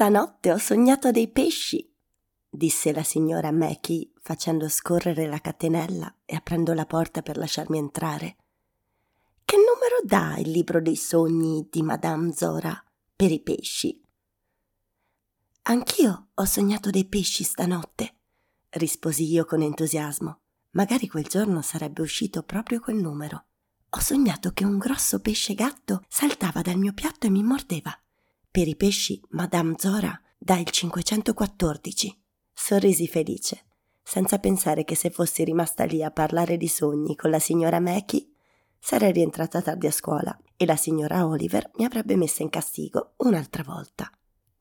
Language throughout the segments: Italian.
Stanotte ho sognato dei pesci, disse la signora Mackie facendo scorrere la catenella e aprendo la porta per lasciarmi entrare. Che numero dà il libro dei sogni di Madame Zora per i pesci? Anch'io ho sognato dei pesci stanotte, risposi io con entusiasmo. Magari quel giorno sarebbe uscito proprio quel numero. Ho sognato che un grosso pesce gatto saltava dal mio piatto e mi mordeva. Per i pesci, Madame Zora dà il 514. Sorrisi felice, senza pensare che se fossi rimasta lì a parlare di sogni con la signora Mackie, sarei rientrata tardi a scuola e la signora Oliver mi avrebbe messa in castigo un'altra volta.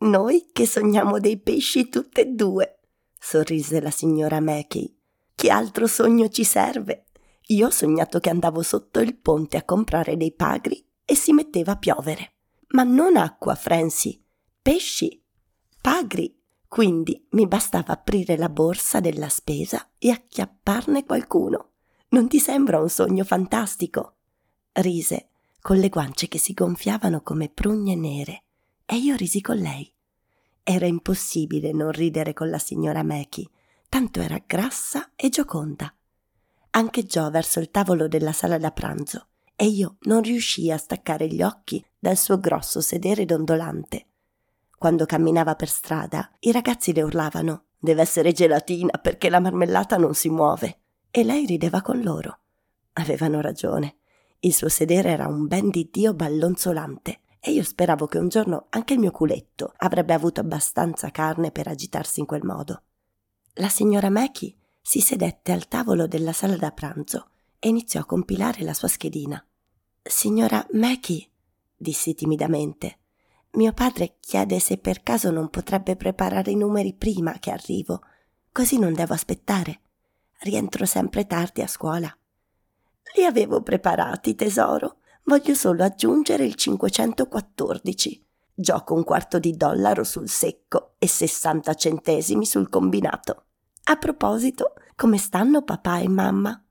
Noi che sogniamo dei pesci tutte e due, sorrise la signora Mackie. Che altro sogno ci serve? Io ho sognato che andavo sotto il ponte a comprare dei pagri e si metteva a piovere. Ma non acqua, Franci, pesci, pagri. Quindi mi bastava aprire la borsa della spesa e acchiapparne qualcuno. Non ti sembra un sogno fantastico? Rise, con le guance che si gonfiavano come prugne nere, e io risi con lei. Era impossibile non ridere con la signora Mackie, tanto era grassa e gioconda ancheggiò verso il tavolo della sala da pranzo e io non riuscii a staccare gli occhi dal suo grosso sedere dondolante. Quando camminava per strada, i ragazzi le urlavano Deve essere gelatina perché la marmellata non si muove. E lei rideva con loro. Avevano ragione. Il suo sedere era un ben di Dio ballonzolante e io speravo che un giorno anche il mio culetto avrebbe avuto abbastanza carne per agitarsi in quel modo. La signora Mackie si sedette al tavolo della sala da pranzo e iniziò a compilare la sua schedina. Signora Mackie, dissi timidamente, mio padre chiede se per caso non potrebbe preparare i numeri prima che arrivo, così non devo aspettare. Rientro sempre tardi a scuola. Li avevo preparati, tesoro. Voglio solo aggiungere il 514. Gioco un quarto di dollaro sul secco e 60 centesimi sul combinato. A proposito, come stanno papà e mamma?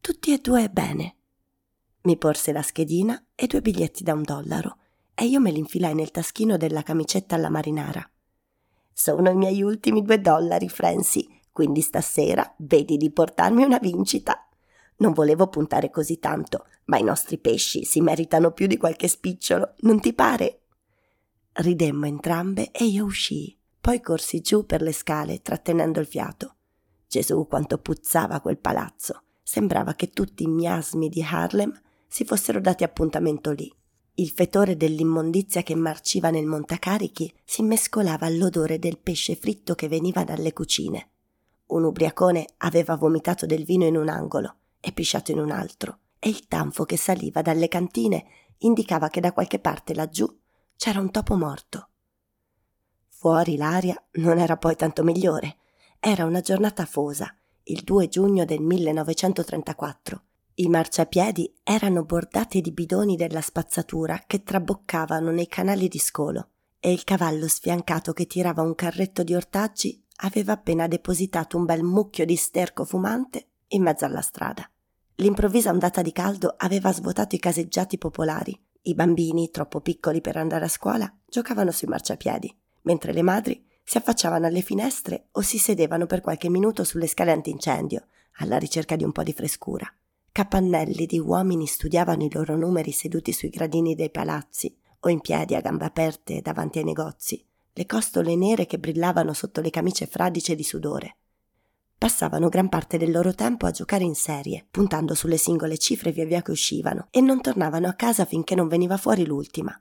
Tutti e due bene. Mi porse la schedina e due biglietti da un dollaro e io me li infilai nel taschino della camicetta alla marinara. Sono i miei ultimi due dollari, Franci, quindi stasera vedi di portarmi una vincita. Non volevo puntare così tanto, ma i nostri pesci si meritano più di qualche spicciolo, non ti pare? Ridemmo entrambe e io uscii. Poi corsi giù per le scale, trattenendo il fiato. Gesù, quanto puzzava quel palazzo. Sembrava che tutti i miasmi di Harlem si fossero dati appuntamento lì. Il fetore dell'immondizia che marciva nel montacarichi si mescolava all'odore del pesce fritto che veniva dalle cucine. Un ubriacone aveva vomitato del vino in un angolo e pisciato in un altro, e il tanfo che saliva dalle cantine indicava che da qualche parte laggiù c'era un topo morto. Fuori l'aria non era poi tanto migliore. Era una giornata afosa, il 2 giugno del 1934. I marciapiedi erano bordati di bidoni della spazzatura che traboccavano nei canali di scolo e il cavallo sfiancato che tirava un carretto di ortaggi aveva appena depositato un bel mucchio di sterco fumante in mezzo alla strada. L'improvvisa ondata di caldo aveva svuotato i caseggiati popolari. I bambini, troppo piccoli per andare a scuola, giocavano sui marciapiedi mentre le madri si affacciavano alle finestre o si sedevano per qualche minuto sulle scale antincendio, alla ricerca di un po' di frescura. Capannelli di uomini studiavano i loro numeri seduti sui gradini dei palazzi o in piedi a gambe aperte davanti ai negozi, le costole nere che brillavano sotto le camicie fradice di sudore. Passavano gran parte del loro tempo a giocare in serie, puntando sulle singole cifre via via che uscivano, e non tornavano a casa finché non veniva fuori l'ultima.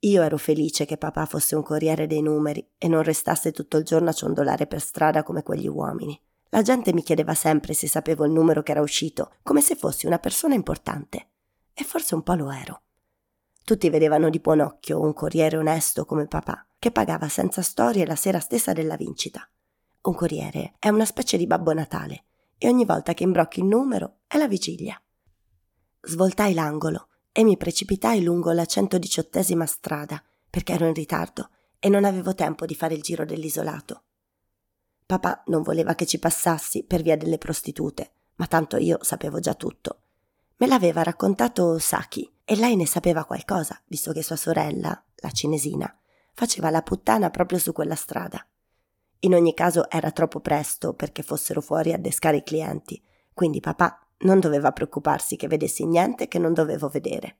Io ero felice che papà fosse un corriere dei numeri e non restasse tutto il giorno a ciondolare per strada come quegli uomini. La gente mi chiedeva sempre se sapevo il numero che era uscito, come se fossi una persona importante. E forse un po' lo ero. Tutti vedevano di buon occhio un corriere onesto come papà, che pagava senza storie la sera stessa della vincita. Un corriere è una specie di Babbo Natale e ogni volta che imbrocchi il numero è la vigilia. Svoltai l'angolo e mi precipitai lungo la 118 strada perché ero in ritardo e non avevo tempo di fare il giro dell'isolato. Papà non voleva che ci passassi per via delle prostitute, ma tanto io sapevo già tutto. Me l'aveva raccontato Saki e lei ne sapeva qualcosa, visto che sua sorella, la cinesina, faceva la puttana proprio su quella strada. In ogni caso era troppo presto perché fossero fuori a descare i clienti, quindi papà non doveva preoccuparsi che vedessi niente che non dovevo vedere.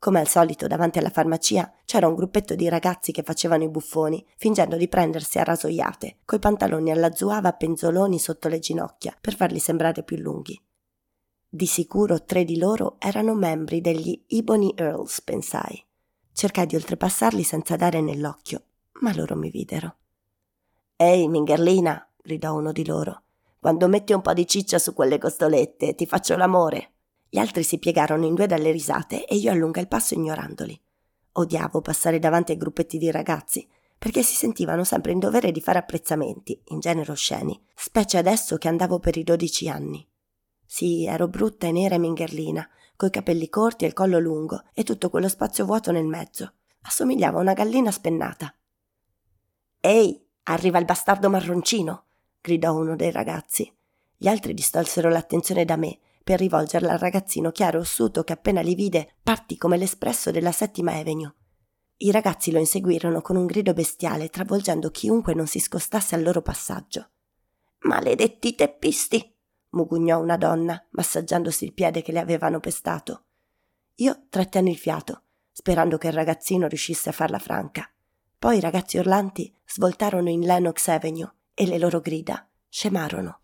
Come al solito, davanti alla farmacia c'era un gruppetto di ragazzi che facevano i buffoni, fingendo di prendersi a rasoiate, coi pantaloni alla zuava penzoloni sotto le ginocchia, per farli sembrare più lunghi. Di sicuro tre di loro erano membri degli Ebony Earls, pensai. Cercai di oltrepassarli senza dare nell'occhio, ma loro mi videro. Ehi, Mingerlina, gridò uno di loro, quando metti un po' di ciccia su quelle costolette ti faccio l'amore. Gli altri si piegarono in due dalle risate e io allunga il passo ignorandoli. Odiavo passare davanti ai gruppetti di ragazzi, perché si sentivano sempre in dovere di fare apprezzamenti, in genere osceni, specie adesso che andavo per i dodici anni. Sì, ero brutta e nera e mingherlina, coi capelli corti e il collo lungo e tutto quello spazio vuoto nel mezzo. Assomigliavo a una gallina spennata. Ehi, arriva il bastardo marroncino! gridò uno dei ragazzi. Gli altri distolsero l'attenzione da me per rivolgerla al ragazzino chiaro ossuto che appena li vide partì come l'espresso della settima Avenue. I ragazzi lo inseguirono con un grido bestiale, travolgendo chiunque non si scostasse al loro passaggio. Maledetti teppisti! mugugnò una donna, massaggiandosi il piede che le avevano pestato. Io trattenni il fiato, sperando che il ragazzino riuscisse a farla franca. Poi i ragazzi urlanti svoltarono in Lenox Avenue e le loro grida scemarono.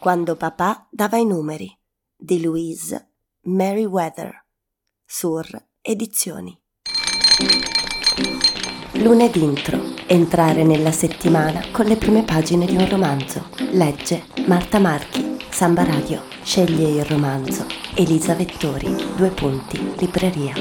Quando papà dava i numeri di Louise Meriwether Sur Edizioni. Lunedì intro. Entrare nella settimana con le prime pagine di un romanzo. Legge Marta Marchi, Samba Radio. Sceglie il romanzo. Elisa Vettori, due punti, libreria.